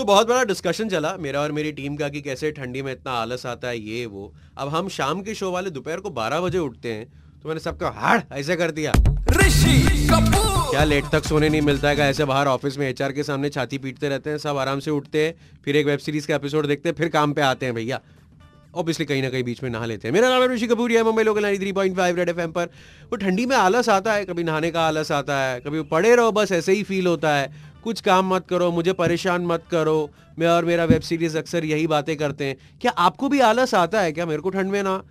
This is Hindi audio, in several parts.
तो बहुत बड़ा डिस्कशन चला मेरा और मेरी टीम का कि कैसे ठंडी में इतना आलस आता है ये वो। अब हम शाम के शो वाले दोपहर को 12 बजे उठते हैं तो मैंने सबको हाड़ ऐसे कर दिया। ऋषि कपूर। क्या लेट तक सोने नहीं मिलता है का ऐसे बाहर ऑफ़िस में एचआर के सामने छाती पीटते रहते हैं सब आराम से उठते हैं फिर एक वेब सीरीज़ का एपिसोड देखते हैं फिर काम पे आते हैं भैया। ऑब्वियसली कहीं ना कहीं बीच में नहा लेते हैं। मेरा नाम है ऋषि कपूर है Mumbai local three point five red F पर। वो ठंडी में आलस आता है कभी नहाने का आलस आता है कभी पड़े रहो बस ऐसे ही फील होता है। कुछ काम मत करो, मुझे परेशान मत करो। मैं और मेरा वेब सीरीज़ अक्सर यही बातें करते हैं। क्या आपको भी आलस आता है? क्या मेरे को ठंड में ना?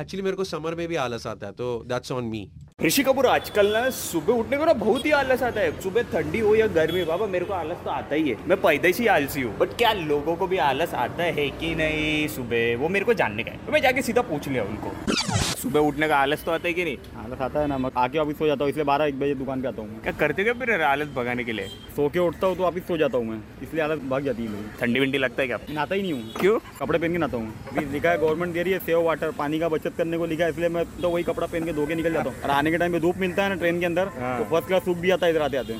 एक्चुअली मेरे को समर में भी आलस आता है तो that's on me Rishi Kapoor आजकल ना सुबह उठने को ना बहुत ही आलस आता है। सुबह ठंडी हो या गर्मी बाबा मेरे को आलस तो आता ही है। मैं पैदा ही आलसी हूँ बट क्या लोगों को भी आलस आता है कि नहीं सुबह? वो मेरे को जानने का है। तो मैं जाके सीधा पूछ लिया उनको। सुबह उठने का आलस तो आता है कि नहीं? आलस आता है ना मैं आके ऑफ़िस सो जाता हूँ इसलिए बारह एक बजे दुकान पे आता हूँ क्या करते क्या फिर आलस भगाने के लिए? सो के उठता हूँ तो ऑफ़िस सो जाता हूँ मैं इसलिए आलस भाग जाती है ठंडी विंडी लगता है क्या? नहाता ही नहीं हूँ। क्यों? कपड़े पहन के नहाता हूँ। लिखा है गवर्नमेंट दे रही है सेव वाटर पानी का बचत करने को लिखा है इसलिए मैं तो वही कपड़ा पहन के धो के निकल जाता हूँ। आने के टाइम पे धूप मिलता है ना ट्रेन के अंदर तो फ़र्स्ट क्लास सूप भी आता है इधर आते आते।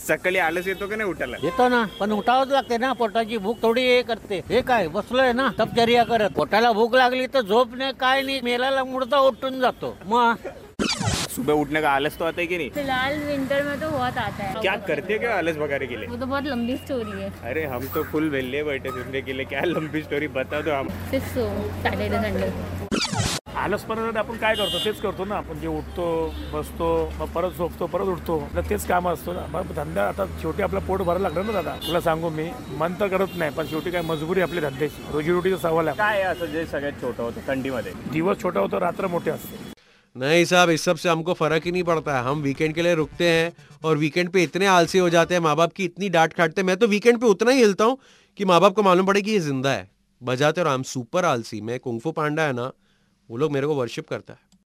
सकाळी आलस येतो का नाही उठायला येतो ना पण उठावंच लागते ना पोटाची भूक थोडी हे करते। हे काय बसलोय ना तपचर्या करत पोटाला भूक लागली तर झोप नाही काय नाही मेलाला मुडता उठून जातो। मग? सुबह उठने का आलस तो आता है कि नहीं? फ़िलहाल विंटर में तो बहुत आता है। क्या करते क्या आलस भगाने के लिए? वो तो बहुत लंबी स्टोरी है। अरे हम तो फुल वेल्ले बैठे सुनने के लिए। क्या लंबी स्टोरी बता दो हम। सिर्फ़ सो सॅटर्डे संडे आलसपणासाठी आपण काय करतो तेच करतो ना. आपण जे उठतो बसतो मग परत झोपतो परत उठतो आपलं तेच काम असतो ना. मग धंदा आता शेवटी आपलं पोट भरायला लागलं ना दादा. तुला सांगू मी मन तर करत नाही पण शेवटी काय मजबुरी आपली धंद्याची. रोजीरोटीचा सवाल आहे. काय असं जे सगळ्यात छोटं होतं थंडीमध्ये? दिवस छोटा होतो रात्र मोठे असते. नहीं साहब इस सबसे हमको फ़र्क ही नहीं पड़ता है। हम वीकेंड के लिए रुकते हैं और वीकेंड पे इतने आलसी हो जाते हैं माँ बाप की इतनी डांट खाटते हैं। मैं तो वीकेंड पे उतना ही हिलता हूँ कि माँ बाप को मालूम पड़े कि ये ज़िंदा है। बजाते और हम सुपर आलसी। मैं कुंफू पांडा है ना वो लोग मेरे को वर्शिप करता है।